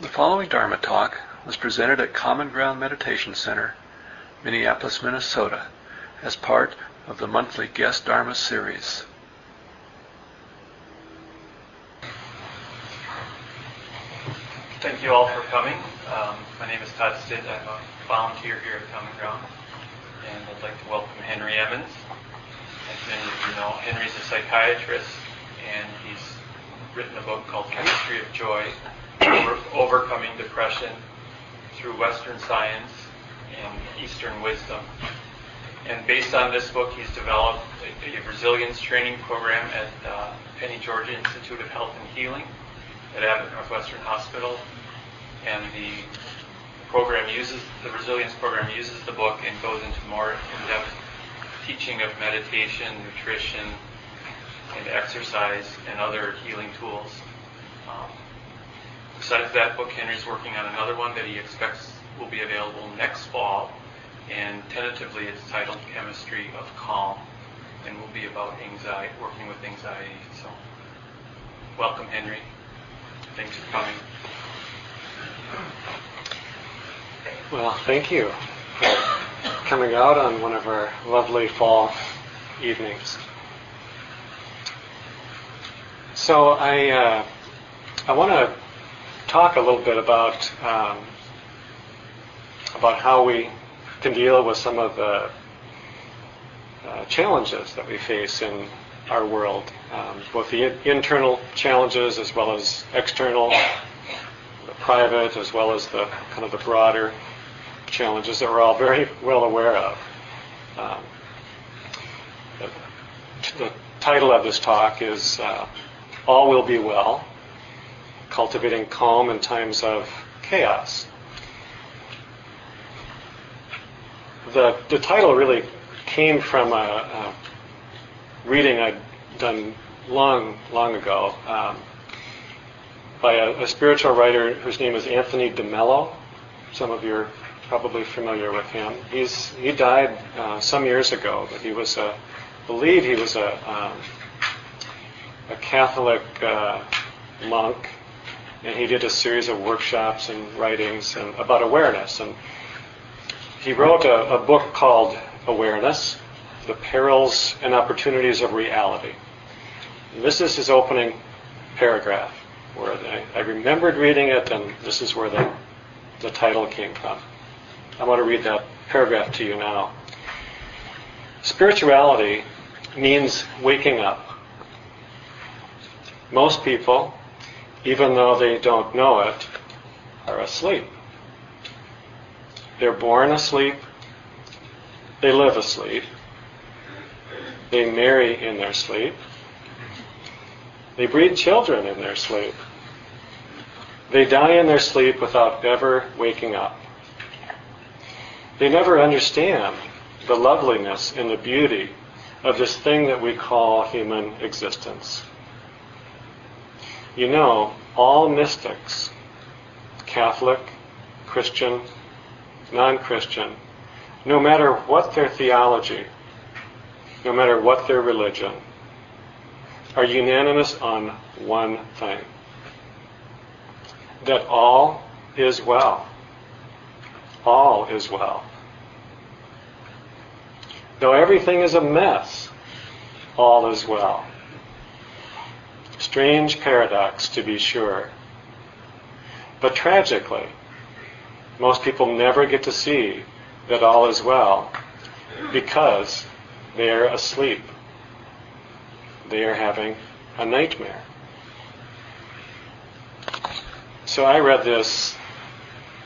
The following Dharma talk was presented at Common Ground Meditation Center, Minneapolis, Minnesota, as part of the monthly Guest Dharma series. Thank you all for coming. Um, my name is Todd Stitt. I'm a volunteer here at Common Ground, and I'd like to welcome Henry Emmons. As many of you know, Henry's a psychiatrist, and he's written a book called Chemistry of Joy, over, Overcoming Depression through Western Science and Eastern Wisdom. And based on this book, he's developed a, a resilience training program at uh, Penny George Institute of Health and Healing at Abbott Northwestern Hospital. And the program uses, the resilience program uses the book and goes into more in-depth teaching of meditation, nutrition, and exercise and other healing tools. Um, besides that book, Henry's working on another one that he expects will be available next fall, and tentatively it's titled Chemistry of Calm, and will be about anxiety, working with anxiety. So, welcome, Henry. Thanks for coming. Well, thank you for coming out on one of our lovely fall evenings. So I uh, I want to talk a little bit about um, about how we can deal with some of the uh, challenges that we face in our world, um, both the internal challenges as well as external, the private as well as the kind of the broader challenges that we're all very well aware of. Um, the, the, title of this talk is uh, All Will Be Well Cultivating Calm in Times of Chaos. The, the title really came from a, a reading I'd done long, long ago um, by a, a, spiritual writer whose name is Anthony DeMello. Some of you are probably familiar with him. He's he died uh, some years ago, but he was a, I believe he was a um, a Catholic uh, monk, and he did a series of workshops and writings and about awareness. And he wrote a, a book called Awareness: The Perils and Opportunities of Reality. And this is his opening paragraph, where I, I remembered reading it, and this is where the the title came from. I want to read that paragraph to you now. Spirituality means waking up. Most people, even though they don't know it, are asleep. They're born asleep. They live asleep. They marry in their sleep. They breed children in their sleep. They die in their sleep without ever waking up. They never understand the loveliness and the beauty of this thing that we call human existence. You know, all mystics, Catholic, Christian, non Christian, no matter what their theology, no matter what their religion, are unanimous on one thing that all is well. All is well. Though everything is a mess, all is well. Strange paradox, to be sure. But tragically, most people never get to see that all is well because they are asleep. They are having a nightmare. So I read this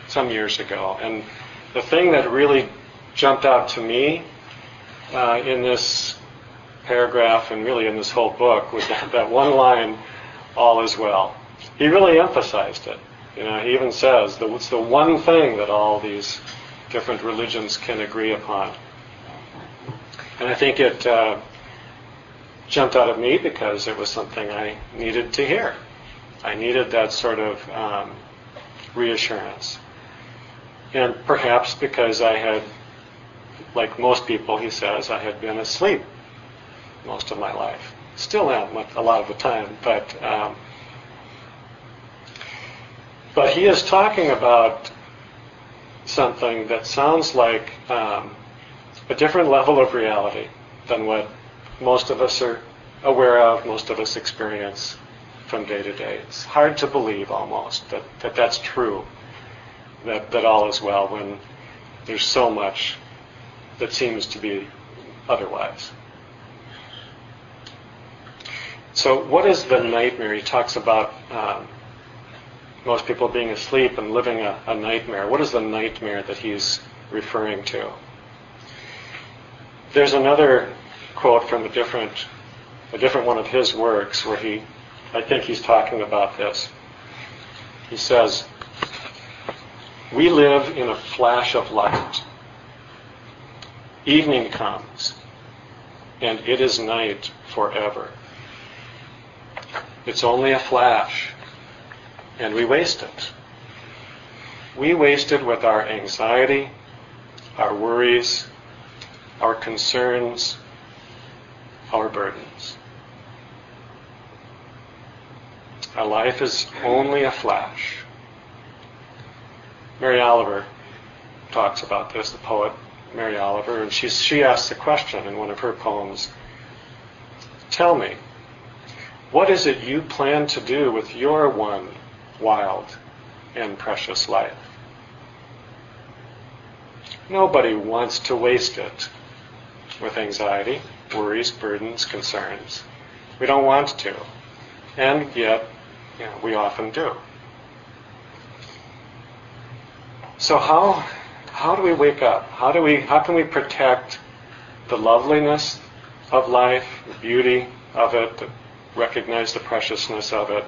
some years ago, and the thing that really jumped out to me uh, in this paragraph and really in this whole book was that, that one line, all is well. He really emphasized it. You know, he even says that it's the one thing that all these different religions can agree upon. And I think it uh, jumped out at me because it was something I needed to hear. I needed that sort of um, reassurance. And perhaps because I had like most people, he says, I had been asleep most of my life. Still am a lot of the time, but um, But he is talking about something that sounds like um, a different level of reality than what most of us are aware of, most of us experience from day to day. It's hard to believe almost that, that that's true, that, that all is well when there's so much that seems to be otherwise. So, what is the nightmare? He talks about um, most people being asleep and living a, a nightmare. What is the nightmare that he's referring to? There's another quote from a different, a different one of his works where he, I think he's talking about this. He says, "We live in a flash of light. Evening comes, and it is night forever. It's only a flash." and we waste it. We waste it with our anxiety, our worries, our concerns, our burdens. Our life is only a flash. Mary Oliver talks about this, the poet Mary Oliver, and she, she asks the question in one of her poems Tell me, what is it you plan to do with your one wild and precious life. Nobody wants to waste it with anxiety, worries, burdens, concerns. We don't want to. And yet, you know, we often do. So how how do we wake up? How do we how can we protect the loveliness of life, the beauty of it, recognize the preciousness of it,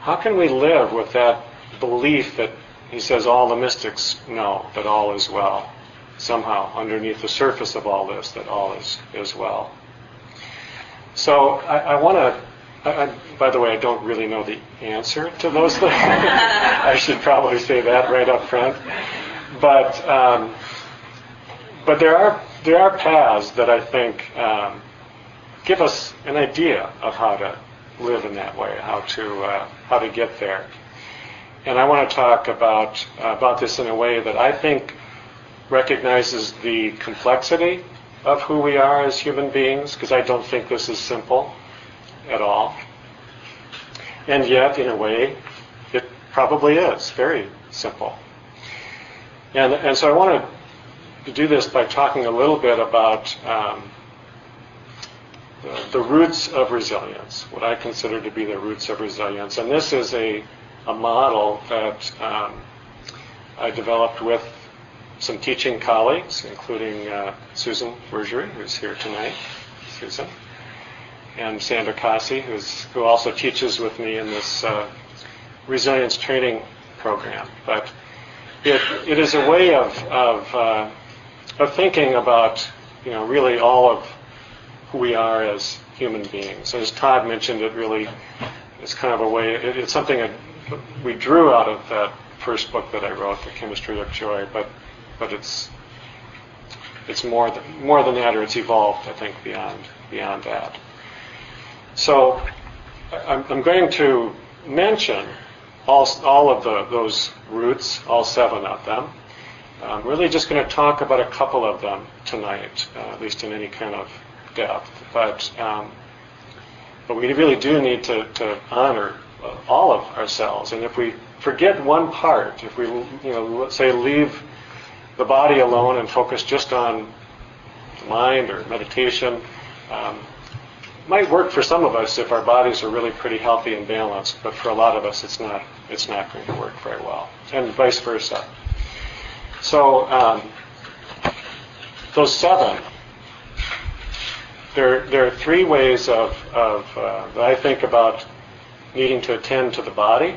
How can we live with that belief that he says all the mystics know that all is well? Somehow, underneath the surface of all this, that all is, is well. So I, I want to. by the way, I don't really know the answer to those things. I should probably say that right up front. But um, but there are there are paths that I think um, give us an idea of how to live in that way, how to uh, how to get there. And I want to talk about uh, about this in a way that I think recognizes the complexity of who we are as human beings, because I don't think this is simple at all. And yet, in a way, it probably is very simple. And and so I want to do this by talking a little bit about um, the, roots of resilience, what I consider to be the roots of resilience. And this is a, a model that um, I developed with some teaching colleagues, including uh, Susan Bergery, who's here tonight. Susan. And Sandra Kasi, who also teaches with me in this uh, resilience training program. But it, it is a way of, of, uh, of thinking about, you know, really all of who we are as human beings. As Todd mentioned, it really is kind of a way, it, it's something that we drew out of that first book that I wrote, The Chemistry of Joy, but, but it's, it's more than, more than that, or it's evolved, I think, beyond, beyond that. So I'm, I'm going to mention all, all of the, those roots, all seven of them. I'm really just going to talk about a couple of them tonight, uh, at least in any kind of depth. But um, but we really do need to, to honor all of ourselves. And if we forget one part, if we you know say leave the body alone and focus just on mind or meditation, um, might work for some of us if our bodies are really pretty healthy and balanced. But for a lot of us, it's not it's not going to work very well, and vice versa. So um, those seven there, there are three ways of, of uh, that I think about needing to attend to the body.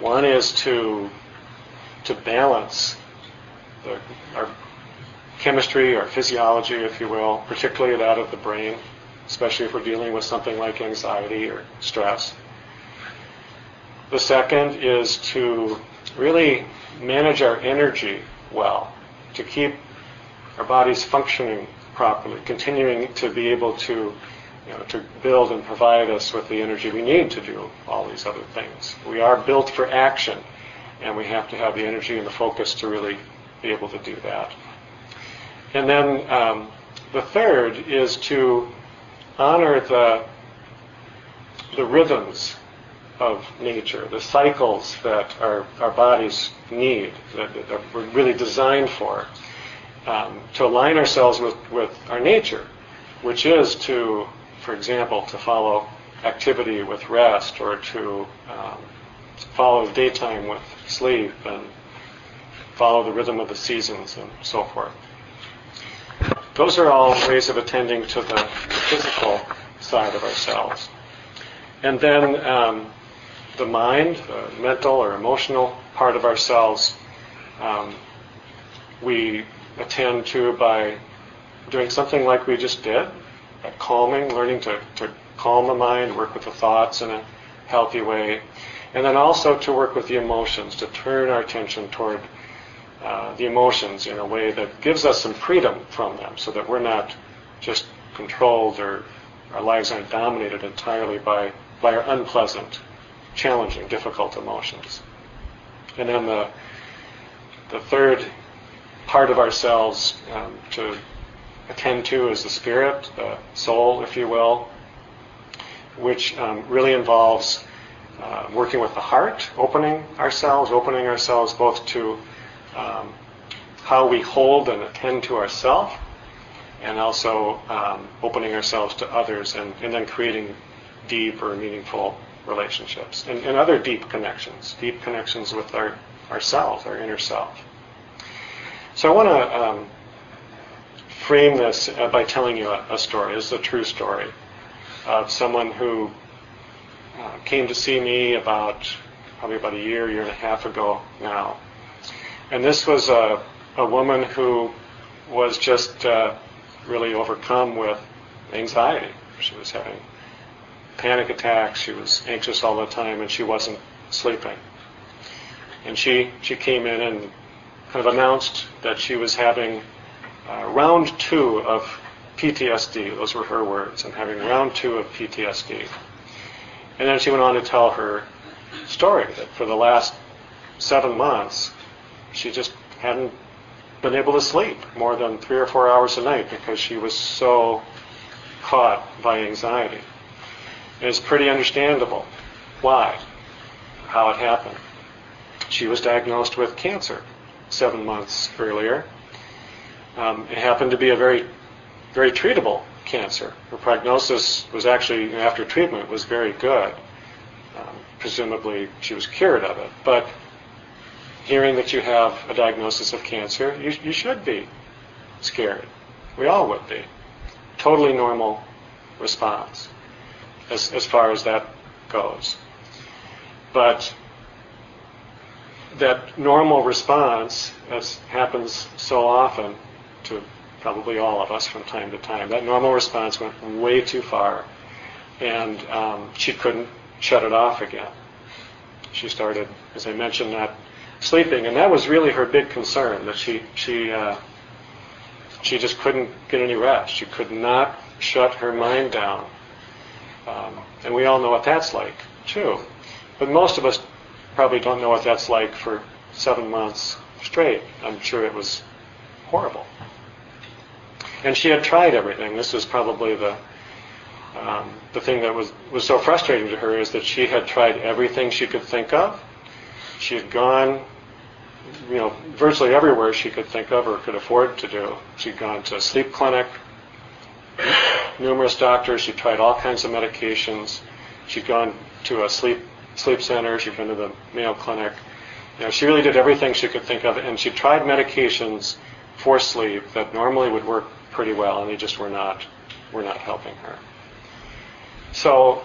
One is to to balance the, our chemistry or physiology, if you will, particularly that of the brain, especially if we're dealing with something like anxiety or stress. The second is to really manage our energy well, to keep our bodies functioning properly, continuing to be able to you know, to build and provide us with the energy we need to do all these other things. We are built for action, and we have to have the energy and the focus to really be able to do that. And then um, the third is to honor the the rhythms of nature, the cycles that our, our bodies need, that, that we're really designed for, um, to align ourselves with, with our nature, which is to, for example, to follow activity with rest or to um, follow daytime with sleep and follow the rhythm of the seasons and so forth. Those are all ways of attending to the physical side of ourselves. And then um, the mind, the mental or emotional part of ourselves, um, we attend to by doing something like we just did, calming, learning to, to calm the mind, work with the thoughts in a healthy way, and then also to work with the emotions, to turn our attention toward uh, the emotions in a way that gives us some freedom from them so that we're not just controlled or our lives aren't dominated entirely by, by our unpleasant challenging, difficult emotions. And then the, the third part of ourselves um, to attend to is the spirit, the soul, if you will, which um, really involves uh, working with the heart, opening ourselves, opening ourselves both to um, how we hold and attend to ourselves, and also um, opening ourselves to others, and, and then creating deep or meaningful relationships and, and other deep connections, deep connections with our ourselves, our inner self. So I want to um, frame this uh, by telling you a, a, story. This is a true story of someone who uh, came to see me about probably about a year, year and a half ago now. And this was a, a woman who was just uh, really overcome with anxiety. She was having panic attacks. She was anxious all the time, and she wasn't sleeping. And she she came in and kind of announced that she was having uh, round two of PTSD. Those were her words. I'm having round two of PTSD. And then she went on to tell her story that for the last seven months, she just hadn't been able to sleep more than three or four hours a night because she was so caught by anxiety. It's pretty understandable. Why? How it happened. She was diagnosed with cancer seven months earlier. Um, it happened to be a very, very treatable cancer. Her prognosis was actually, after treatment, was very good. Um, presumably, she was cured of it. But hearing that you have a diagnosis of cancer, you, you should be scared. We all would be. Totally normal response as, as far as that goes. But that normal response, as happens so often to probably all of us from time to time, that normal response went way too far, and um, she couldn't shut it off again. She started, as I mentioned, not sleeping, and that was really her big concern. That she she uh, she just couldn't get any rest. She could not shut her mind down um, and we all know what that's like, too. But most of us probably don't know what that's like for seven months straight. I'm sure it was horrible. And she had tried everything. This was probably the um, the thing that was was so frustrating to her is that she had tried everything she could think of. She had gone, you know, virtually everywhere she could think of or could afford to do. She'd gone to a sleep clinic, numerous doctors. She tried all kinds of medications. She'd gone to a sleep sleep center. She'd been to the Mayo Clinic. You know, she really did everything she could think of, and she tried medications for sleep that normally would work pretty well, and they just were not were not helping her. So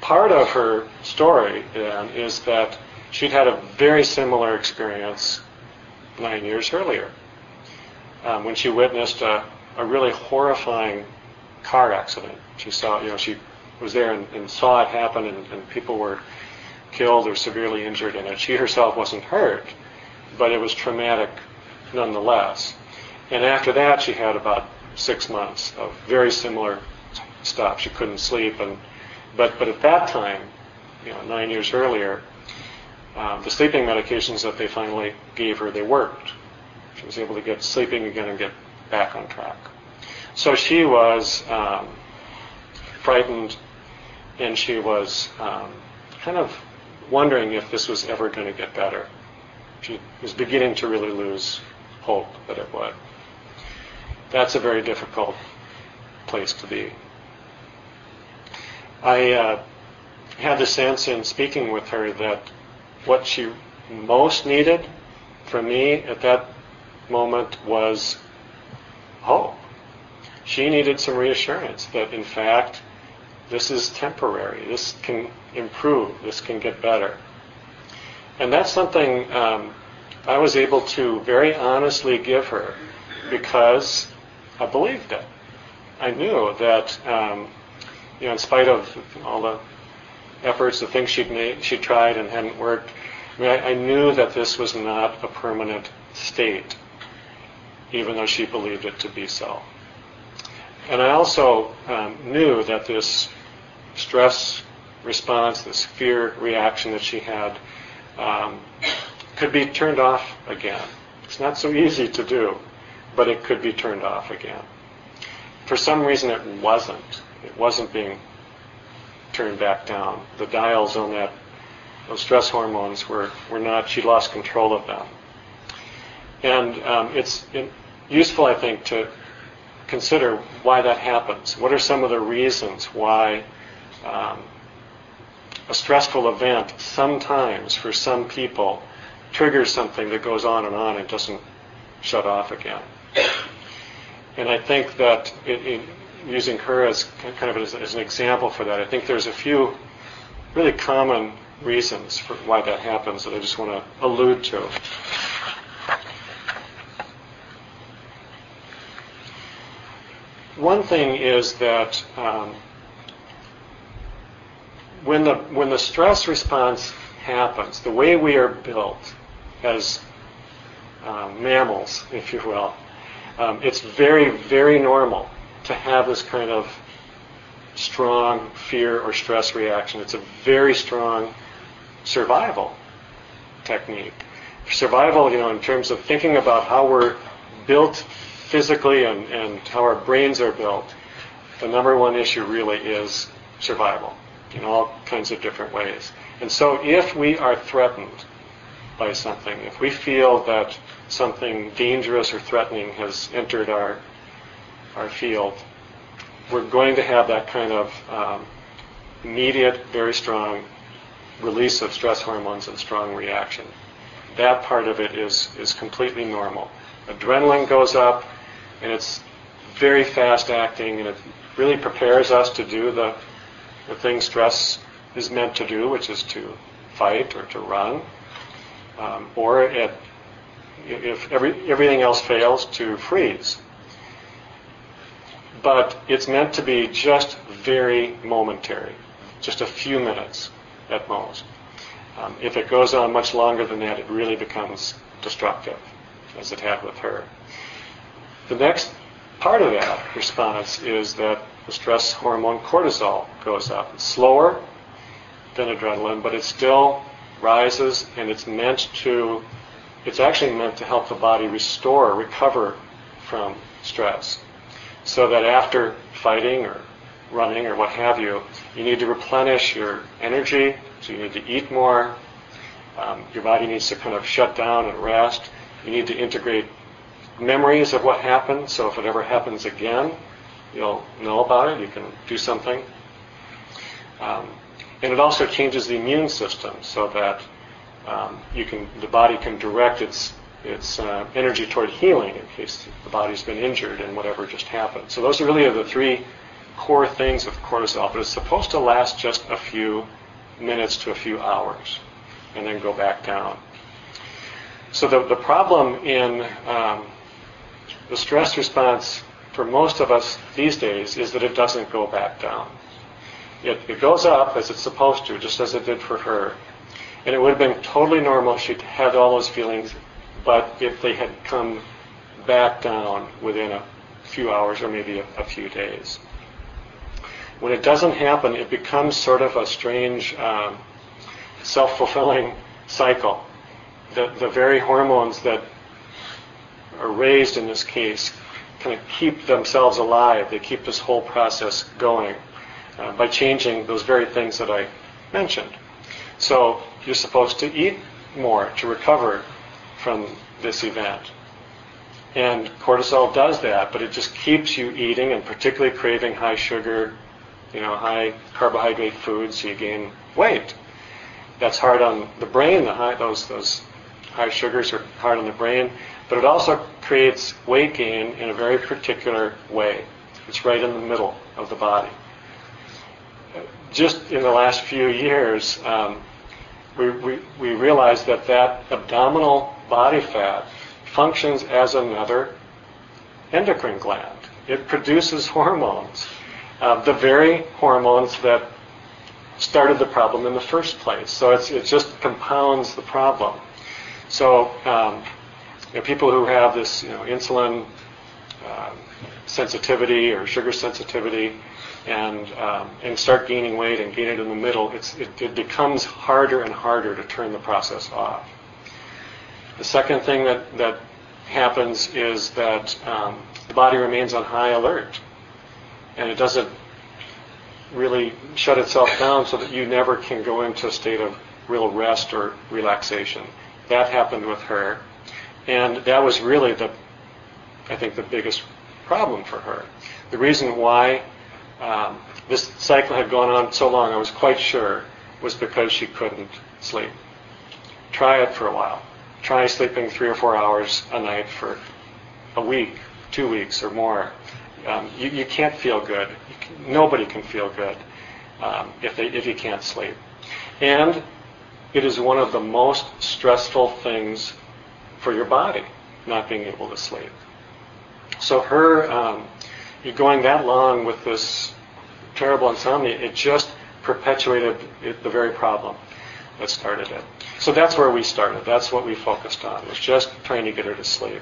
part of her story then is that she'd had a very similar experience nine years earlier um, when she witnessed a, a really horrifying car accident. She saw, you know, she was there and, and saw it happen, and, and people were killed or severely injured in it. She herself wasn't hurt, but it was traumatic nonetheless. And after that, she had about six months of very similar stop. She couldn't sleep, and but but at that time, you know, nine years earlier, um, the sleeping medications that they finally gave her they worked. She was able to get sleeping again and get back on track. So she was um, frightened, and she was um, kind of wondering if this was ever going to get better. She was beginning to really lose hope that it would. That's a very difficult place to be. I uh, had the sense in speaking with her that what she most needed from me at that moment was hope. She needed some reassurance that, in fact, this is temporary. This can improve. This can get better. And that's something um, I was able to very honestly give her because I believed it. I knew that, um, you know, in spite of all the efforts, the things she'd made, she tried and hadn't worked, I, mean, I, I knew that this was not a permanent state, even though she believed it to be so. And I also um, knew that this stress response, this fear reaction that she had, um, could be turned off again. It's not so easy to do, but it could be turned off again. For some reason, it wasn't. It wasn't being turned back down. The dials on that, those stress hormones were, were not, she lost control of them. And um, it's useful, I think, to consider why that happens. What are some of the reasons why um, a stressful event sometimes, for some people, triggers something that goes on and on and doesn't shut off again? And I think that it, it, using her as kind of as, as, an example for that, I think there's a few really common reasons for why that happens that I just want to allude to. One thing is that um, when the when the stress response happens, the way we are built as um, mammals, if you will, um, it's very very normal to have this kind of strong fear or stress reaction. It's a very strong survival technique. Survival, you know, in terms of thinking about how we're built physically and, and how our brains are built, the number one issue really is survival in all kinds of different ways. And so if we are threatened by something, if we feel that something dangerous or threatening has entered our, our field, we're going to have that kind of um, immediate, very strong release of stress hormones and strong reaction. That part of it is, is completely normal. Adrenaline goes up, and it's very fast acting, and it really prepares us to do the, the thing stress is meant to do, which is to fight or to run, um, or it, if every, everything else fails, to freeze. But it's meant to be just very momentary, just a few minutes at most. Um, if it goes on much longer than that, it really becomes destructive, as it had with her. The next part of that response is that the stress hormone cortisol goes up. It's slower than adrenaline, but it still rises and it's meant to, it's actually meant to help the body restore, recover from stress. So that after fighting or running or what have you, you need to replenish your energy, so you need to eat more. Um, your body needs to kind of shut down and rest. You need to integrate memories of what happened, so if it ever happens again, you'll know about it, you can do something. Um, and it also changes the immune system so that um, you can, the body can direct its, its uh, energy toward healing in case the body's been injured and whatever just happened. So those really are really the three core things of cortisol, but it's supposed to last just a few minutes to a few hours and then go back down. So the, the problem in um, the stress response for most of us these days is that it doesn't go back down. It, it goes up as it's supposed to, just as it did for her. And it would have been totally normal she'd had all those feelings, but if they had come back down within a few hours or maybe a, a few days. When it doesn't happen, it becomes sort of a strange um, self-fulfilling cycle. The, the very hormones that are raised in this case kind of keep themselves alive. They keep this whole process going uh, by changing those very things that I mentioned. So you're supposed to eat more to recover from this event. And cortisol does that, but it just keeps you eating and particularly craving high sugar, you know, high carbohydrate foods, so you gain weight. That's hard on the brain. The high, those those high sugars are hard on the brain, but it also creates weight gain in a very particular way. It's right in the middle of the body. Just in the last few years, um, we, we, we realized that that abdominal body fat functions as another endocrine gland. It produces hormones, uh, the very hormones that started the problem in the first place. So it just compounds the problem. So um, you know, people who have this you know, insulin uh, sensitivity or sugar sensitivity and um, and start gaining weight and gain it in the middle, it, it becomes harder and harder to turn the process off. The second thing that, that happens is that um, the body remains on high alert and it doesn't really shut itself down so that you never can go into a state of real rest or relaxation. That happened with her. And that was really the, I think, the biggest problem for her. The reason why um, this cycle had gone on so long, I was quite sure, was because she couldn't sleep. Try it for a while. Try sleeping three or four hours a night for a week, two weeks, or more. Um, you, you, can't feel good. Can, nobody can feel good um, if, they, if you can't sleep. And it is one of the most stressful things for your body, not being able to sleep. So her um, going that long with this terrible insomnia, it just perpetuated it, the very problem that started it. So that's where we started. That's what we focused on, was just trying to get her to sleep.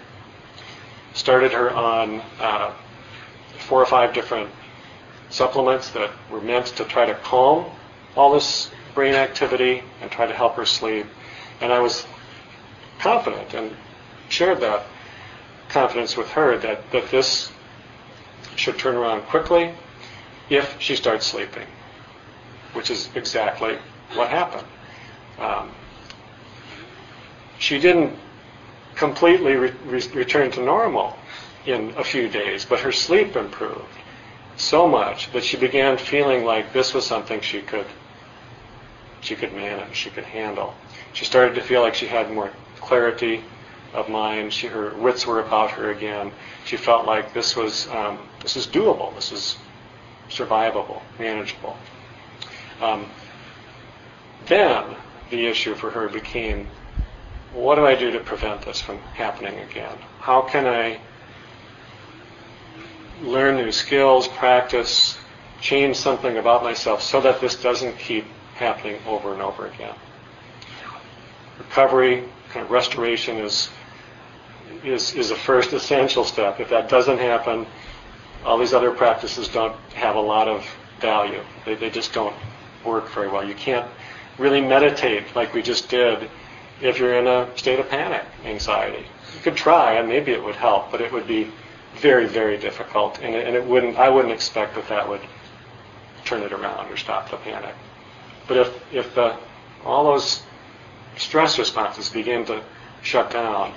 Started her on uh, four or five different supplements that were meant to try to calm all this brain activity and try to help her sleep. And I was confident and shared that confidence with her that, that this should turn around quickly if she starts sleeping, which is exactly what happened. Um, she didn't completely re- re- return to normal in a few days, but her sleep improved so much that she began feeling like this was something she could she could manage, she could handle. She started to feel like she had more clarity of mind. She, her wits were about her again. She felt like this was um, this is doable. This is survivable, manageable. Um, then the issue for her became, what do I do to prevent this from happening again? How can I learn new skills, practice, change something about myself so that this doesn't keep happening over and over again? Recovery, kind of restoration is is, is a first essential step. If that doesn't happen, all these other practices don't have a lot of value. They, they just don't work very well. You can't really meditate like we just did if you're in a state of panic, anxiety. You could try, and maybe it would help, but it would be very, very difficult, and it, and it wouldn't. I wouldn't expect that that would turn it around or stop the panic. But if if the, all those stress responses begin to shut down,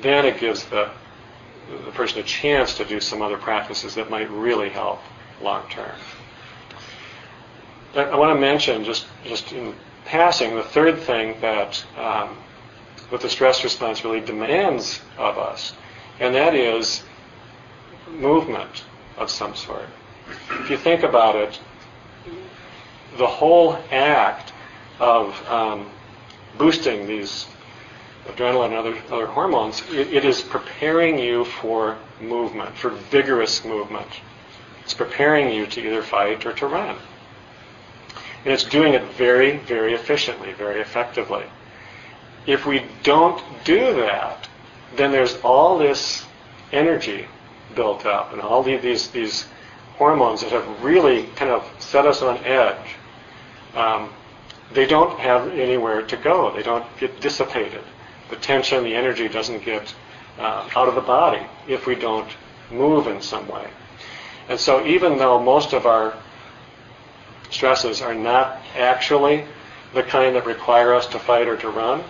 then it gives the, the person a chance to do some other practices that might really help long term. I want to mention, just, just in passing, the third thing that, um, the stress response really demands of us, and that is movement of some sort. If you think about it, the whole act of um, boosting these adrenaline and other, other hormones, it, it is preparing you for movement, for vigorous movement. It's preparing you to either fight or to run. And it's doing it very, very efficiently, very effectively. If we don't do that, then there's all this energy built up and all these, these hormones that have really kind of set us on edge, um, they don't have anywhere to go. They don't get dissipated. The tension, the energy doesn't get uh, out of the body if we don't move in some way. And so even though most of our stresses are not actually the kind that require us to fight or to run,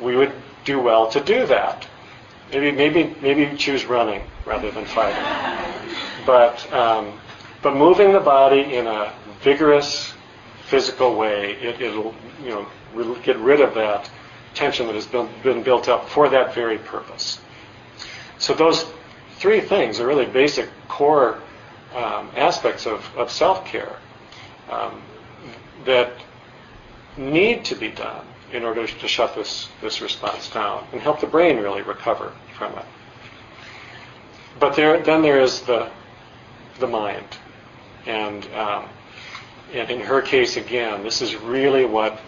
we would do well to do that. Maybe, maybe, maybe choose running rather than fighting. But, um, but moving the body in a vigorous, physical way, it, will you know re- get rid of that tension that has been, been built up for that very purpose. So those three things are really basic core um, aspects of, of self-care um, that need to be done in order to shut this, this response down and help the brain really recover from it. But there, then there is the, the mind. And, um, and in her case, again, this is really what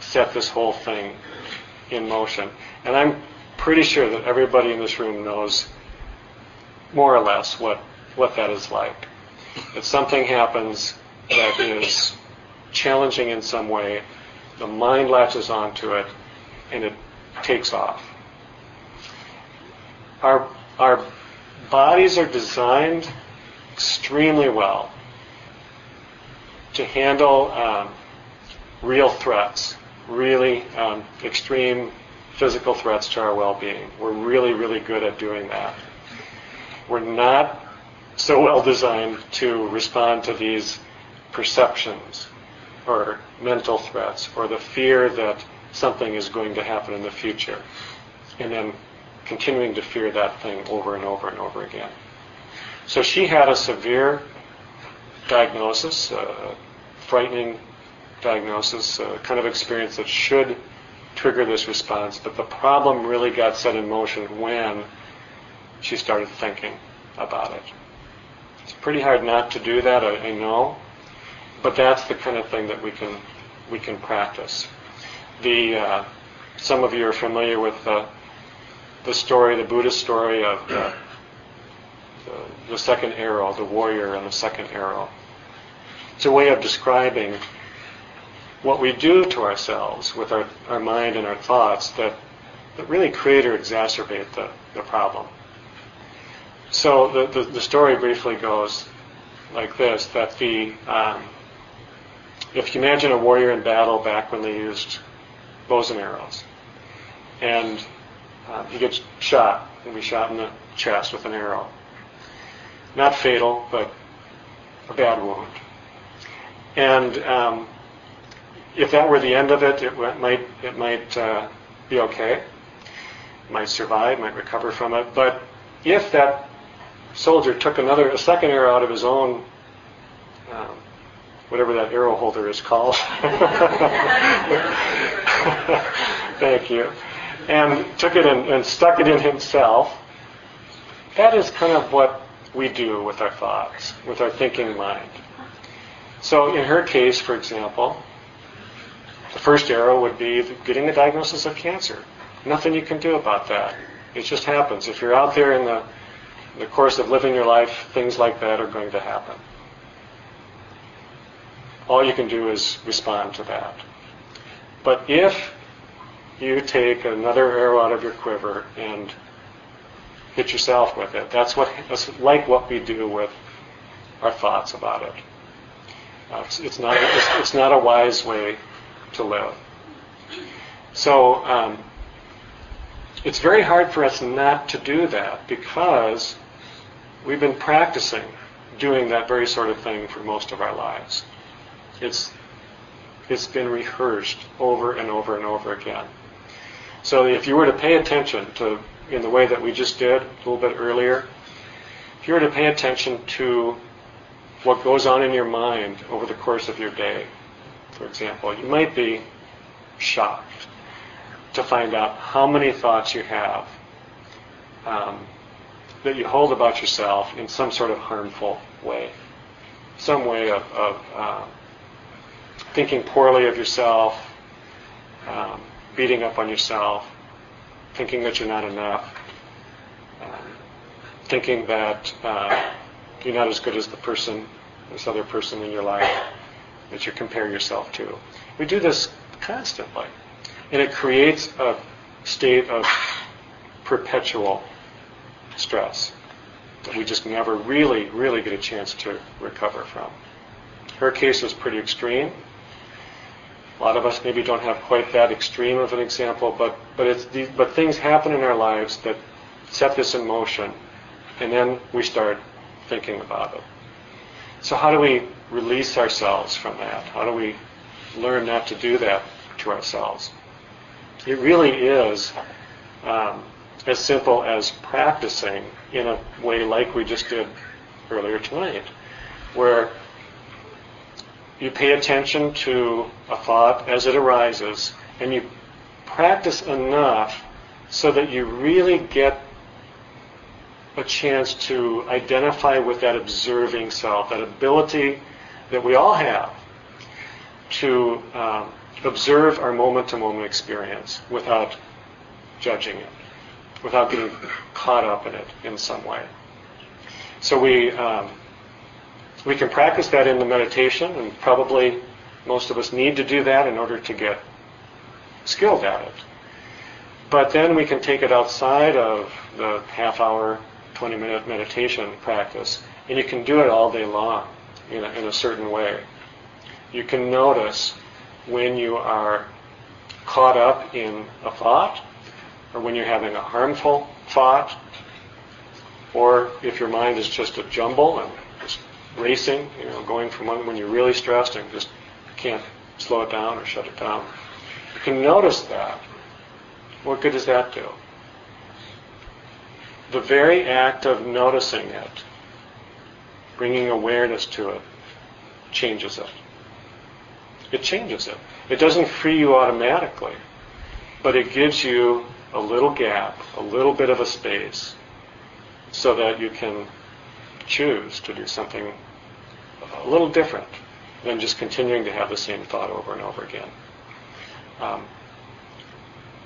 set this whole thing in motion. And I'm pretty sure that everybody in this room knows more or less what, what that is like. If something happens that is challenging in some way, the mind latches onto it and it takes off. Our, our bodies are designed extremely well to handle um, real threats, really um, extreme physical threats to our well-being. We're really, really good at doing that. We're not so well designed to respond to these perceptions or mental threats or the fear that something is going to happen in the future and then continuing to fear that thing over and over and over again. So she had a severe diagnosis, a frightening diagnosis, a kind of experience that should trigger this response, but the problem really got set in motion when she started thinking about it. It's pretty hard not to do that, I, I know, but that's the kind of thing that we can we can practice. The uh, some of you are familiar with the the story, the Buddhist story of the, the, the second arrow, the warrior and the second arrow. It's a way of describing what we do to ourselves with our, our mind and our thoughts that, that really create or exacerbate the, the problem. So the, the, the story briefly goes like this, that the, um, if you imagine a warrior in battle back when they used bows and arrows, and um, he gets shot, and be shot in the chest with an arrow. Not fatal, but a bad wound. And um, if that were the end of it, it might it might uh, be okay, might survive, might recover from it. But if that soldier took another a second arrow out of his own um, whatever that arrow holder is called. Thank you and took it and, and stuck it in himself. That is kind of what we do with our thoughts, with our thinking mind. So in her case, for example, the first arrow would be getting the diagnosis of cancer. Nothing you can do about that. It just happens. If you're out there in the, the course of living your life, things like that are going to happen. All you can do is respond to that. But if you take another arrow out of your quiver and hit yourself with it. That's what that's like what we do with our thoughts about it. Uh, it's, it's, not it's, it's, not a wise way to live. So um, it's very hard for us not to do that because we've been practicing doing that very sort of thing for most of our lives. It's it's been rehearsed over and over and over again. So if you were to pay attention to, in the way that we just did a little bit earlier, if you were to pay attention to what goes on in your mind over the course of your day, for example, you might be shocked to find out how many thoughts you have um, that you hold about yourself in some sort of harmful way, some way of, of uh, thinking poorly of yourself, um, beating up on yourself, thinking that you're not enough, um, thinking that uh, you're not as good as the person, this other person in your life that you compare yourself to. We do this constantly. And it creates a state of perpetual stress that we just never really, really get a chance to recover from. Her case was pretty extreme. A lot of us maybe don't have quite that extreme of an example, but but the, but things happen in our lives that set this in motion, and then we start thinking about it. So how do we release ourselves from that? How do we learn not to do that to ourselves? It really is um, as simple as practicing in a way like we just did earlier tonight, where you pay attention to a thought as it arises, and you practice enough so that you really get a chance to identify with that observing self, that ability that we all have to um, observe our moment to moment experience without judging it, without getting caught up in it in some way. So we, um, we can practice that in the meditation, and probably most of us need to do that in order to get skilled at it. But then we can take it outside of the half hour, 20 minute meditation practice, and you can do it all day long in a, in a certain way. You can notice when you are caught up in a thought, or when you're having a harmful thought, or if your mind is just a jumble and just racing, you know, going from one when you're really stressed and just can't slow it down or shut it down. You can notice that. What good does that do? The very act of noticing it, bringing awareness to it, changes it. It changes it. It doesn't free you automatically, but it gives you a little gap, a little bit of a space, so that you can choose to do something a little different than just continuing to have the same thought over and over again. Um,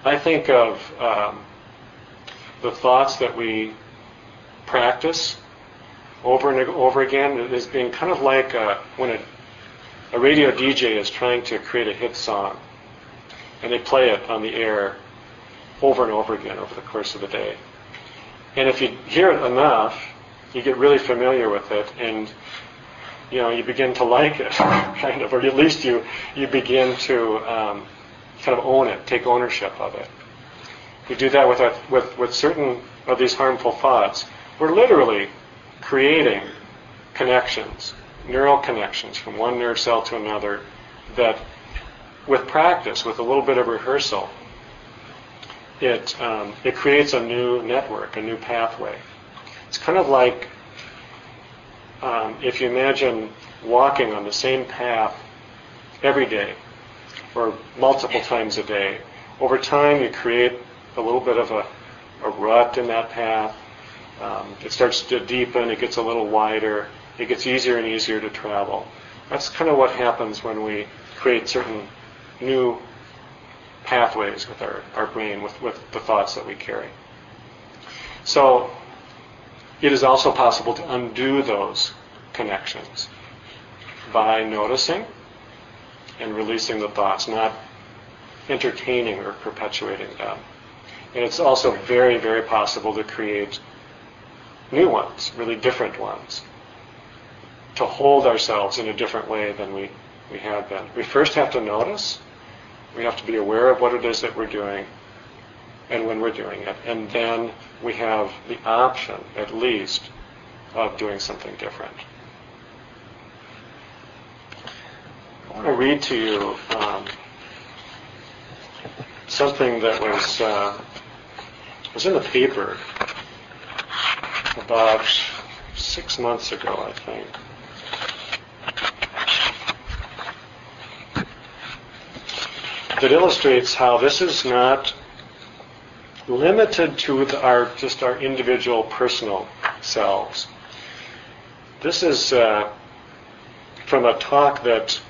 I think of um, the thoughts that we practice over and over again is being kind of like uh, when a, a radio DJ is trying to create a hit song and they play it on the air over and over again over the course of the day. And if you hear it enough, you get really familiar with it and you know you begin to like it kind of or at least you you begin to um, kind of own it take ownership of it we do that with, our, with with certain of these harmful thoughts. We're literally creating connections neural connections from one nerve cell to another that with practice with a little bit of rehearsal it um, it creates a new network a new pathway. It's kind of like um, if you imagine walking on the same path every day or multiple times a day, over time you create a little bit of a, a rut in that path. Um, it starts to deepen, it gets a little wider, it gets easier and easier to travel. That's kind of what happens when we create certain new pathways with our, our brain, with, with the thoughts that we carry. So it is also possible to undo those connections by noticing and releasing the thoughts, not entertaining or perpetuating them. And it's also very, very possible to create new ones, really different ones, to hold ourselves in a different way than we, we have been. We first have to notice, we have to be aware of what it is that we're doing, and when we're doing it. And then we have the option, at least, of doing something different. I want to read to you um, something that was uh, was in the paper about six months ago, I think. That illustrates how this is not limited to the, our just our individual personal selves. This is uh, from a talk that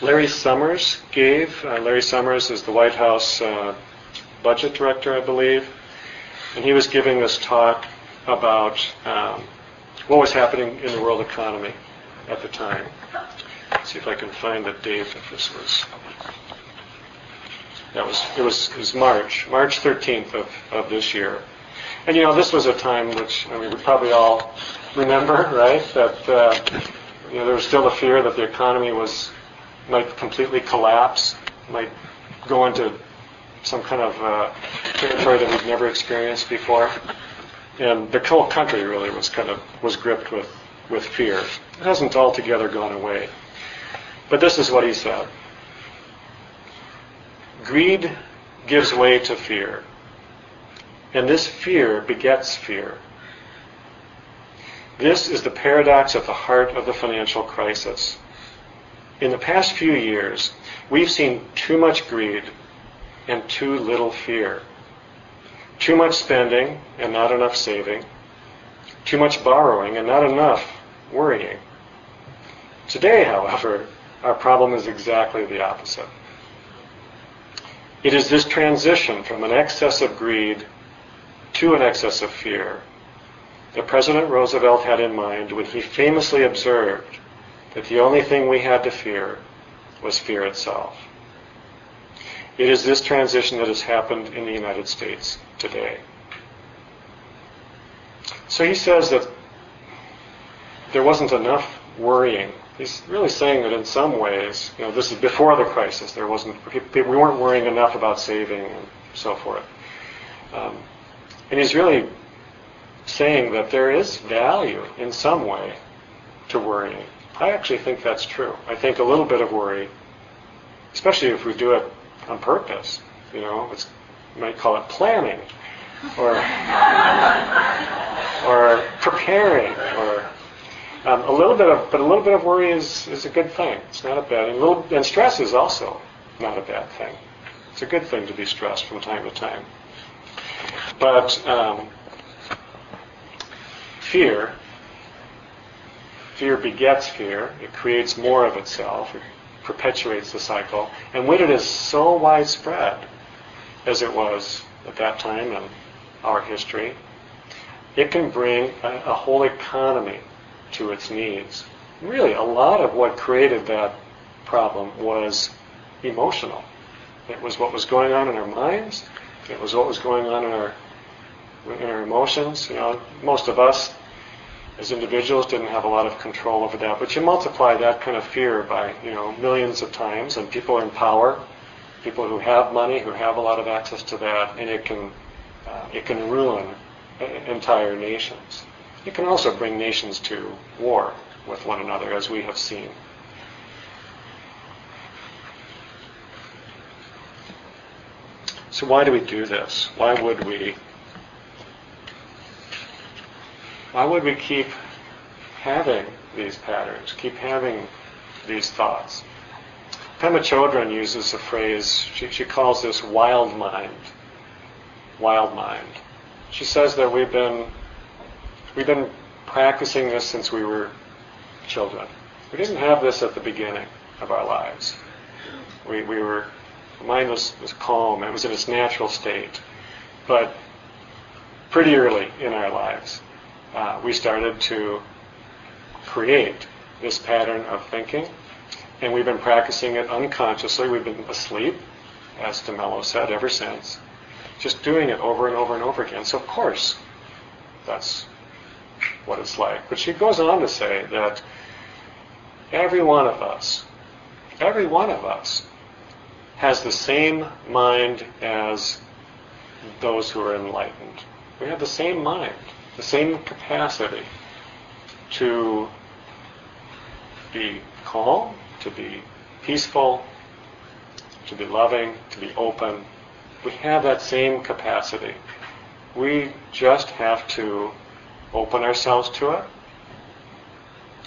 Larry Summers gave. Uh, Larry Summers is the White House uh, budget director, I believe, and he was giving this talk about um, what was happening in the world economy at the time. Let's see if I can find the date if this was. That was it was it was March, March 13th of, of this year. And you know, this was a time which I mean we probably all remember, right? That uh, you know there was still the fear that the economy was might completely collapse, might go into some kind of uh, territory that we've never experienced before. And the whole country really was kind of was gripped with, with fear. It hasn't altogether gone away. But this is what he said. Greed gives way to fear. And this fear begets fear. This is the paradox at the heart of the financial crisis. In the past few years, we've seen too much greed and too little fear. Too much spending and not enough saving. Too much borrowing and not enough worrying. Today, however, our problem is exactly the opposite. It is this transition from an excess of greed to an excess of fear that President Roosevelt had in mind when he famously observed that the only thing we had to fear was fear itself. It is this transition that has happened in the United States today. So he says that there wasn't enough worrying. He's really saying that in some ways, you know, this is before the crisis. There wasn't, we weren't worrying enough about saving and so forth. Um, and he's really saying that there is value in some way to worrying. I actually think that's true. I think a little bit of worry, especially if we do it on purpose. You know, it's, you might call it planning, or or preparing, or um, a little bit of, but a little bit of worry is, is a good thing. It's not a bad, and, little, and stress is also not a bad thing. It's a good thing to be stressed from time to time. But um, fear, fear begets fear. It creates more of itself. Perpetuates the cycle. And when it is so widespread, as it was at that time in our history, it can bring a, a whole economy to its knees. Really, a lot of what created that problem was emotional. It was what was going on in our minds. It was what was going on in our in our emotions. You know, most of us as individuals didn't have a lot of control over that. But you multiply that kind of fear by, you know, millions of times, and people in power, people who have money, who have a lot of access to that, and it can, uh, it can ruin entire nations. It can also bring nations to war with one another, as we have seen. So why do we do this? Why would we Why would we keep having these patterns, keep having these thoughts? Pema Chodron uses a phrase, she, she calls this wild mind. Wild mind. She says that we've been, we've been practicing this since we were children. We didn't have this at the beginning of our lives. We, we were, the mind was, was calm, it was in its natural state. But pretty early in our lives, uh, we started to create this pattern of thinking, and we've been practicing it unconsciously. We've been asleep, as DeMello said, ever since, just doing it over and over and over again. So, of course, that's what it's like. But she goes on to say that every one of us, every one of us, has the same mind as those who are enlightened. We have the same mind the same capacity to be calm, to be peaceful, to be loving, to be open. We have that same capacity. We just have to open ourselves to it,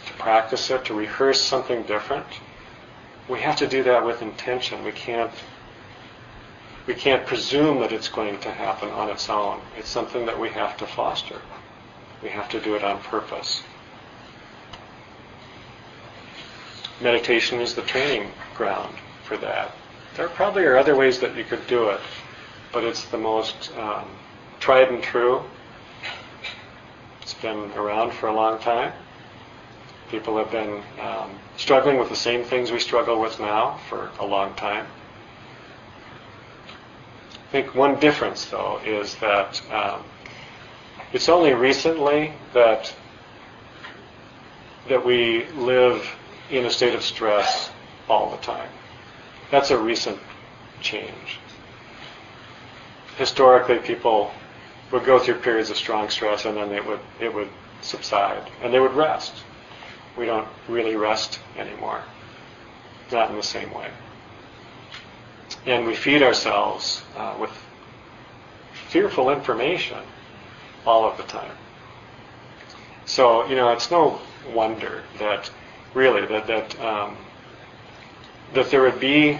to practice it, to rehearse something different. We have to do that with intention. We can't we can't presume that it's going to happen on its own. It's something that we have to foster. We have to do it on purpose. Meditation is the training ground for that. There probably are other ways that you could do it, but it's the most um, tried and true. It's been around for a long time. People have been um, struggling with the same things we struggle with now for a long time. I think one difference, though, is that um, it's only recently that that we live in a state of stress all the time. That's a recent change. Historically, people would go through periods of strong stress and then it would it would subside and they would rest. We don't really rest anymore, not in the same way. And we feed ourselves uh, with fearful information all of the time. So you know, it's no wonder that really that that um, that there would be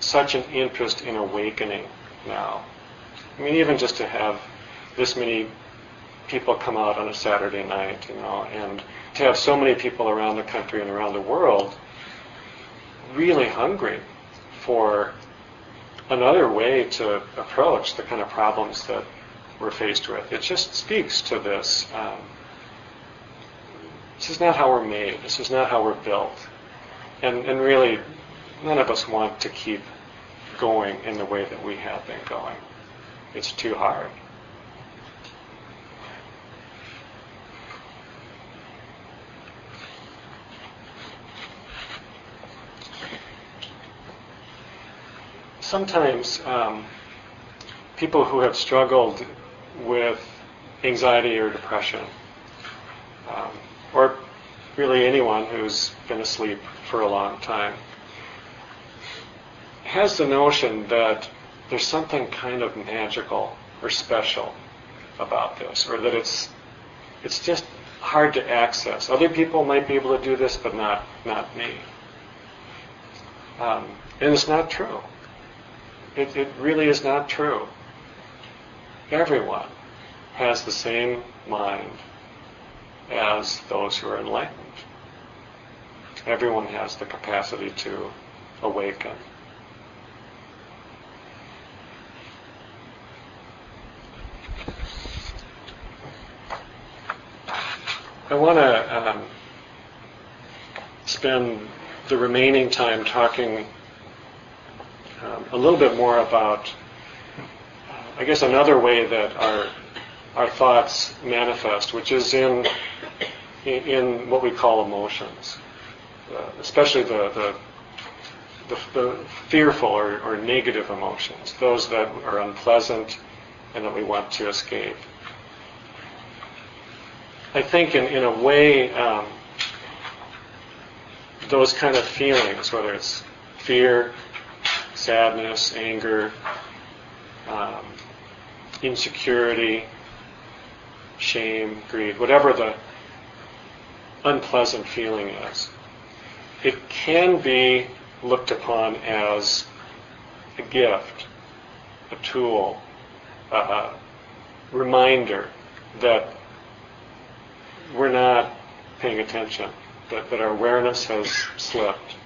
such an interest in awakening now. I mean, even just to have this many people come out on a Saturday night, you know, and to have so many people around the country and around the world really hungry for another way to approach the kind of problems that we're faced with. It just speaks to this. Um, this is not how we're made. This is not how we're built. And, and really, none of us want to keep going in the way that we have been going. It's too hard. Sometimes um, people who have struggled with anxiety or depression, um, or really anyone who's been asleep for a long time, has the notion that there's something kind of magical or special about this, or that it's it's just hard to access. Other people might be able to do this, but not not me. Um, and it's not true. It, it really is not true. Everyone has the same mind as those who are enlightened. Everyone has the capacity to awaken. I want to um, spend the remaining time talking um, a little bit more about, I guess, another way that our our thoughts manifest, which is in in, in what we call emotions, uh, especially the the, the, the fearful or, or negative emotions, those that are unpleasant and that we want to escape. I think in, in a way, um, those kind of feelings, whether it's fear, sadness, anger, um, insecurity, shame, greed, whatever the unpleasant feeling is, it can be looked upon as a gift, a tool, a reminder that we're not paying attention, that, that our awareness has slipped.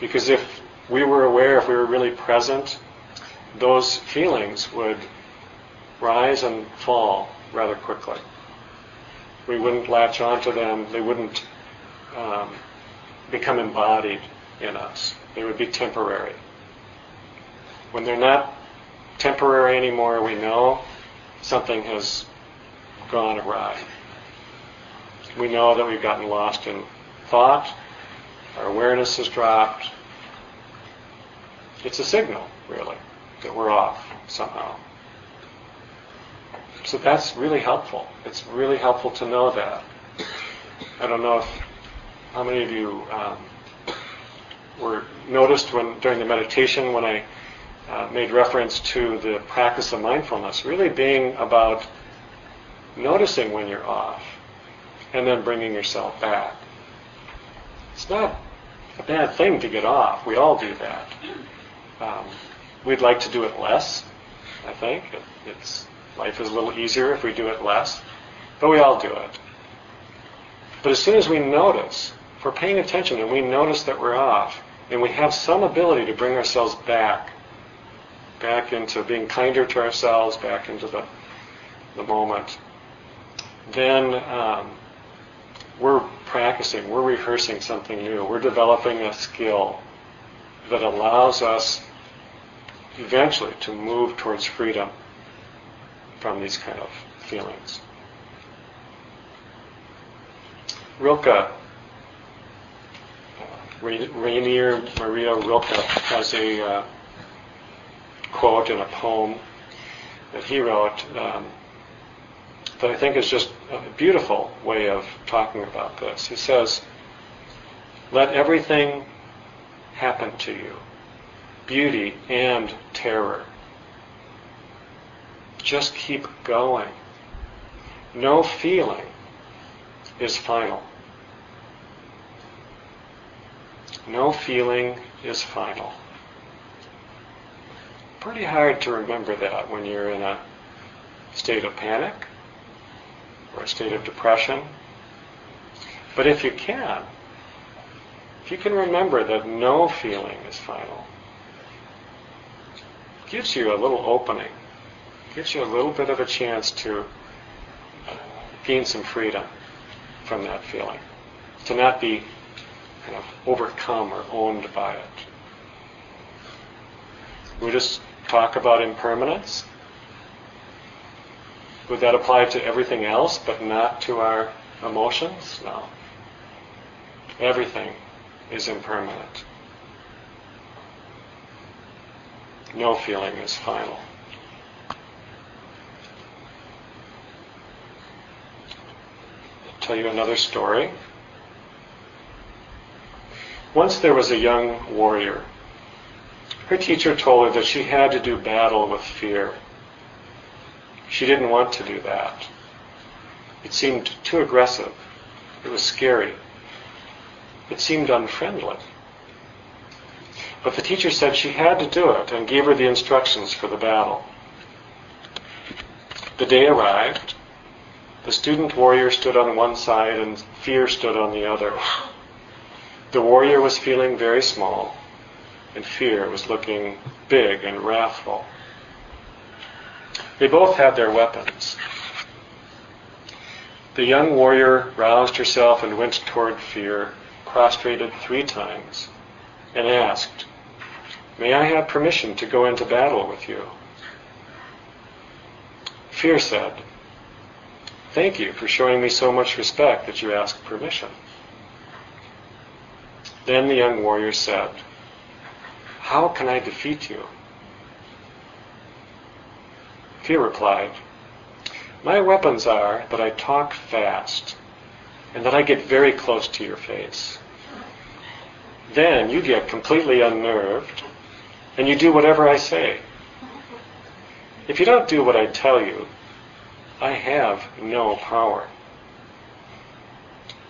Because if we were aware, if we were really present, those feelings would rise and fall rather quickly. We wouldn't latch onto them, they wouldn't um, become embodied in us. They would be temporary. When they're not temporary anymore, we know something has gone awry. We know that we've gotten lost in thought, our awareness has dropped. It's a signal, really, that we're off somehow. So that's really helpful. It's really helpful to know that. I don't know if how many of you um, were noticed when during the meditation when I uh, made reference to the practice of mindfulness, really being about noticing when you're off and then bringing yourself back. It's not a bad thing to get off. We all do that. Um, we'd like to do it less, I think. It, it's life is a little easier if we do it less, but we all do it. But as soon as we notice, if we're paying attention and we notice that we're off, and we have some ability to bring ourselves back, back into being kinder to ourselves, back into the, the moment, then um, we're practicing, we're rehearsing something new, we're developing a skill that allows us eventually to move towards freedom from these kind of feelings. Rilke, Rainer Maria Rilke has a uh, quote in a poem that he wrote um, that I think is just a beautiful way of talking about this. He says, Let everything happen to you beauty and terror. Just keep going. No feeling is final. No feeling is final. Pretty hard to remember that when you're in a state of panic or a state of depression. But if you can, if you can remember that no feeling is final, it gives you a little opening, gives you a little bit of a chance to gain some freedom from that feeling, to not be kind of overcome or owned by it. We just talk about impermanence. Would that apply to everything else but not to our emotions? No. Everything is impermanent. No feeling is final. Tell you another story. Once there was a young warrior. Her teacher told her that she had to do battle with fear. She didn't want to do that. It seemed too aggressive. It was scary. It seemed unfriendly. But the teacher said she had to do it and gave her the instructions for the battle. The day arrived. The student warrior stood on one side and fear stood on the other. The warrior was feeling very small, and fear was looking big and wrathful. They both had their weapons. The young warrior roused herself and went toward fear, prostrated three times, and asked, May I have permission to go into battle with you? Fear said, Thank you for showing me so much respect that you asked permission. Then the young warrior said, How can I defeat you? Fear replied, My weapons are that I talk fast and that I get very close to your face. Then you get completely unnerved and you do whatever I say. If you don't do what I tell you, I have no power.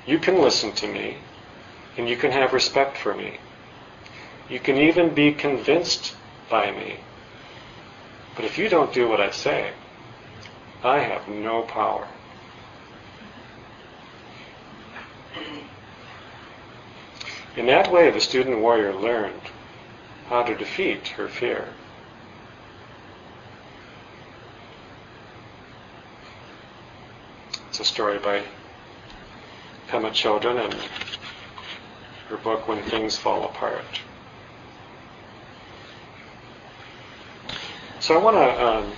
You can listen to me, and you can have respect for me. You can even be convinced by me. But if you don't do what I say, I have no power. In that way, the student warrior learned how to defeat her fear. It's a story by Pema Chodron and her book When Things Fall Apart. So I want to um,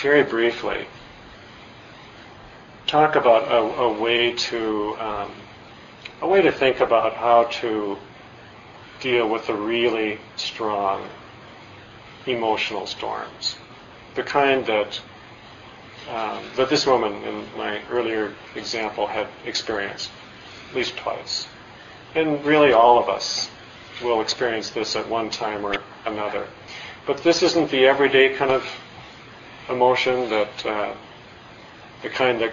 very briefly talk about a, a way to um, a way to think about how to deal with the really strong emotional storms, the kind that um, that this woman in my earlier example had experienced at least twice, and really all of us will experience this at one time or another. But this isn't the everyday kind of emotion that uh, the kind that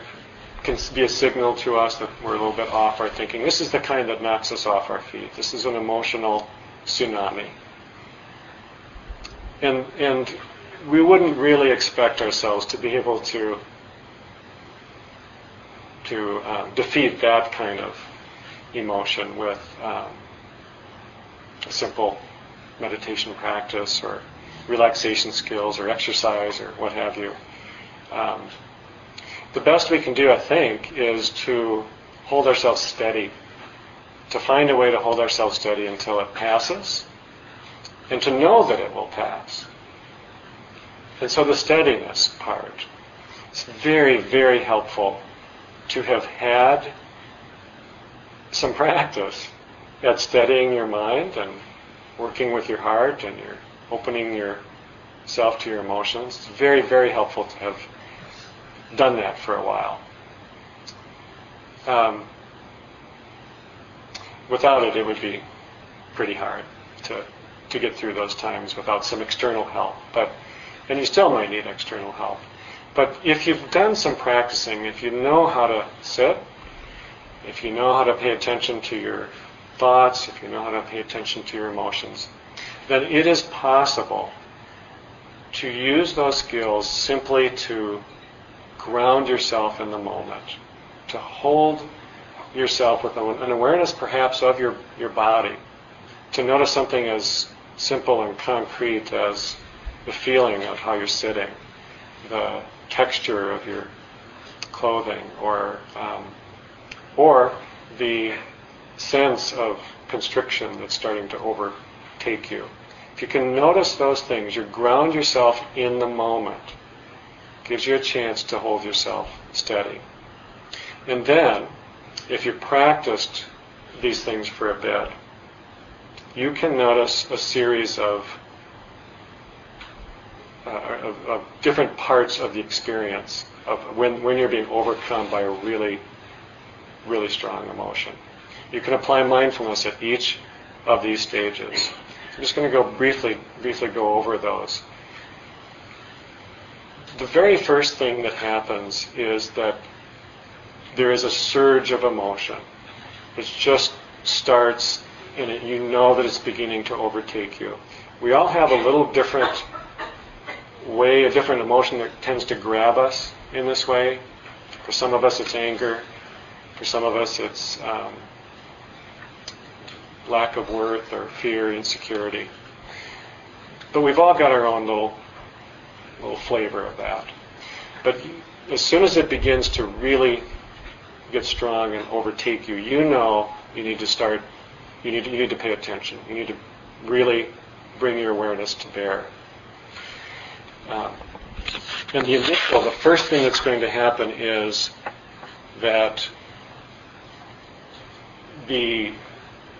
can be a signal to us that we're a little bit off our thinking. This is the kind that knocks us off our feet. This is an emotional tsunami. And, and we wouldn't really expect ourselves to be able to, to uh, defeat that kind of emotion with um, a simple meditation practice or relaxation skills or exercise or what have you. Um, the best we can do, I think, is to hold ourselves steady, to find a way to hold ourselves steady until it passes, and to know that it will pass. And so the steadiness part, is very, very helpful to have had some practice at steadying your mind and working with your heart and your opening yourself to your emotions. It's very, very helpful to have done that for a while. Um, without it, it would be pretty hard to to get through those times without some external help. But and you still might need external help. But if you've done some practicing, if you know how to sit, if you know how to pay attention to your thoughts, if you know how to pay attention to your emotions, then it is possible to use those skills simply to ground yourself in the moment, to hold yourself with an awareness perhaps of your, your body, to notice something as simple and concrete as the feeling of how you're sitting, the texture of your clothing, or um, or the sense of constriction that's starting to overtake you. If you can notice those things, you ground yourself in the moment. Gives you a chance to hold yourself steady. And then, if you practiced these things for a bit, you can notice a series of, uh, of, of, different parts of the experience of when, when you're being overcome by a really, really strong emotion. You can apply mindfulness at each of these stages. I'm just going to go briefly, briefly go over those. The very first thing that happens is that there is a surge of emotion. It just starts and it, you know that it's beginning to overtake you. We all have a little different way, a different emotion that tends to grab us in this way. For some of us, it's anger. For some of us, it's um, lack of worth or fear, insecurity. But we've all got our own little little flavor of that. But as soon as it begins to really get strong and overtake you, you know you need to start you need, you need to pay attention. You need to really bring your awareness to bear. Um, and the initial, the first thing that's going to happen is that the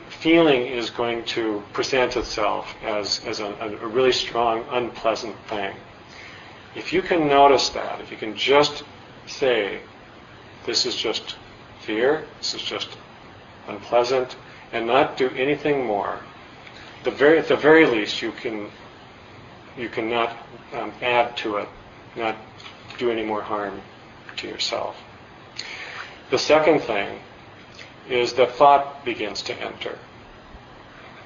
feeling is going to present itself as, as a, a really strong, unpleasant thing. If you can notice that, if you can just say, this is just fear, this is just unpleasant, and not do anything more, the very, at the very least, you can you cannot um, add to it, not do any more harm to yourself. The second thing is that thought begins to enter.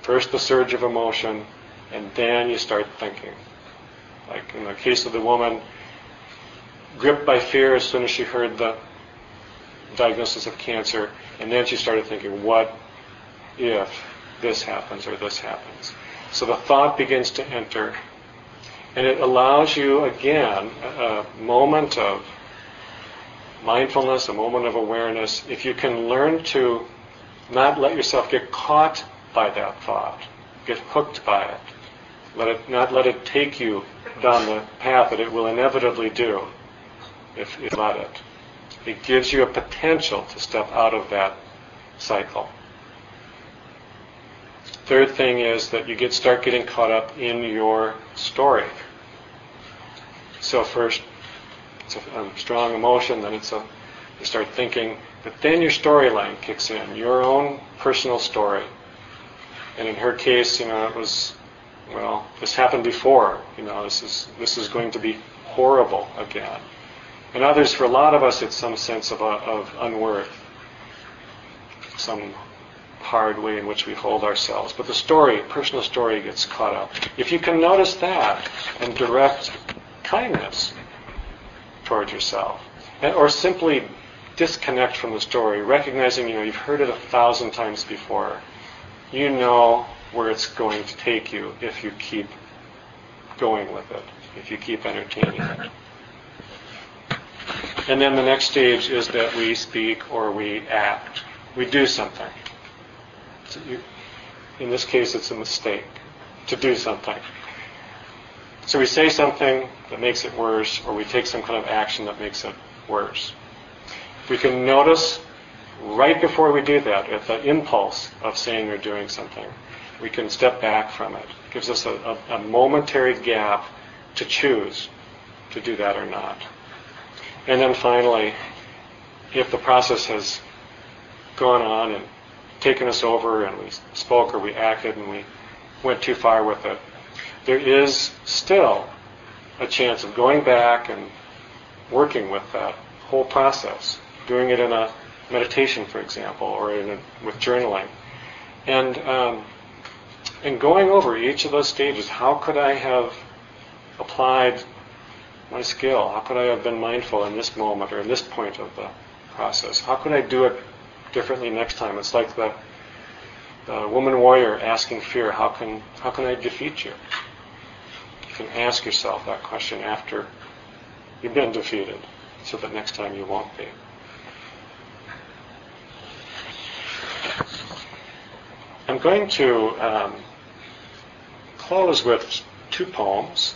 First the surge of emotion, and then you start thinking. Like in the case of the woman, gripped by fear as soon as she heard the diagnosis of cancer, and then she started thinking, what if this happens or this happens. So the thought begins to enter, and it allows you again a, a moment of mindfulness, a moment of awareness. If you can learn to not let yourself get caught by that thought, get hooked by it, let it not let it take you down the path that it will inevitably do if you let it. It gives you a potential to step out of that cycle. Third thing is that you get start getting caught up in your story. So first, it's a um, strong emotion, then it's a you start thinking, but then your storyline kicks in, your own personal story. And in her case, you know, it was, well, this happened before. You know, this is this is going to be horrible again. And others, for a lot of us, it's some sense of, of unworth, some hard way in which we hold ourselves. But the story, personal story, gets caught up. If you can notice that and direct kindness towards yourself, and, or simply disconnect from the story, recognizing you know you've heard it a thousand times before, you know where it's going to take you if you keep going with it, if you keep entertaining it. And then the next stage is that we speak or we act. We do something. In this case, it's a mistake to do something. So we say something that makes it worse, or we take some kind of action that makes it worse. We can notice right before we do that, at the impulse of saying or doing something, we can step back from it. It gives us a, a, a momentary gap to choose to do that or not. And then finally, if the process has gone on and taken us over and we spoke or we acted and we went too far with it, there is still a chance of going back and working with that whole process, doing it in a meditation, for example, or a, with journaling, and um, and going over each of those stages. How could I have applied my skill? How could I have been mindful in this moment or in this point of the process? How could I do it differently next time? It's like the, the woman warrior asking fear, how can, how can I defeat you? You can ask yourself that question after you've been defeated so that next time you won't be. I'm going to um, close with two poems.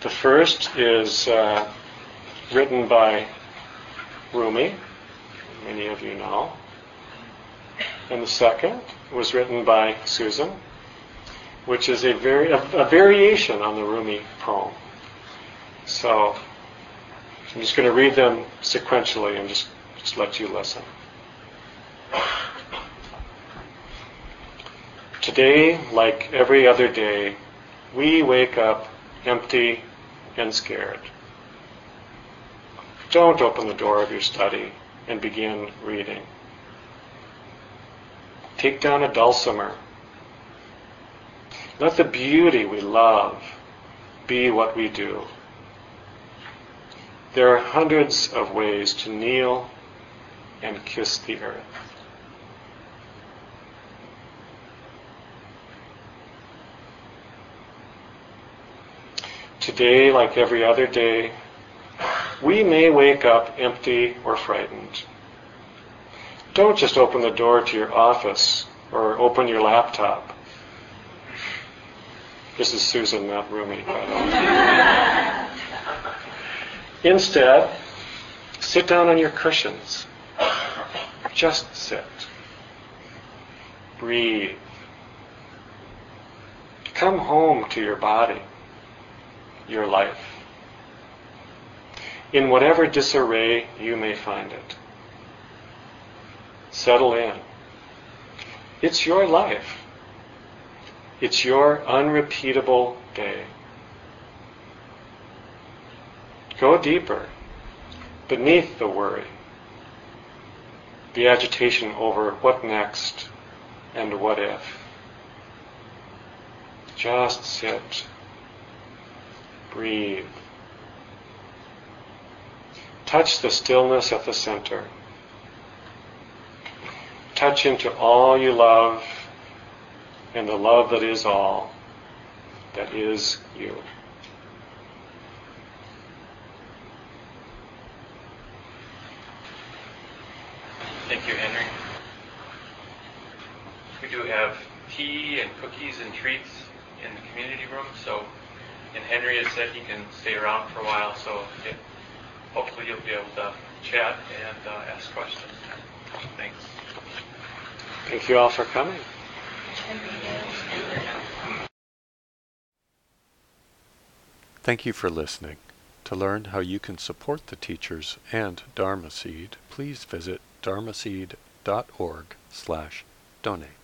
The first is uh, written by Rumi, many of you know. And the second was written by Susan, which is a, very, a, a variation on the Rumi poem. So I'm just going to read them sequentially and just, just let you listen. Today, like every other day, we wake up empty and scared. Don't open the door of your study and begin reading. Take down a dulcimer. Let the beauty we love be what we do. There are hundreds of ways to kneel and kiss the earth. Today, like every other day, we may wake up empty or frightened. Don't just open the door to your office or open your laptop. This is Susan, not Rumi. Instead, sit down on your cushions. Just sit. Breathe. Come home to your body your life. In whatever disarray you may find it. Settle in. It's your life. It's your unrepeatable day. Go deeper, beneath the worry, the agitation over what next and what if. Just sit Breathe. Touch the stillness at the center. Touch into all you love and the love that is all, that is you. Thank you, Henry. We do have tea and cookies and treats in the community room, so and Henry has said he can stay around for a while, so it, hopefully you'll be able to chat and uh, ask questions. Thanks. Thank you all for coming. Thank you for listening. To learn how you can support the teachers and Dharma Seed, please visit dharmaseed.org slash donate.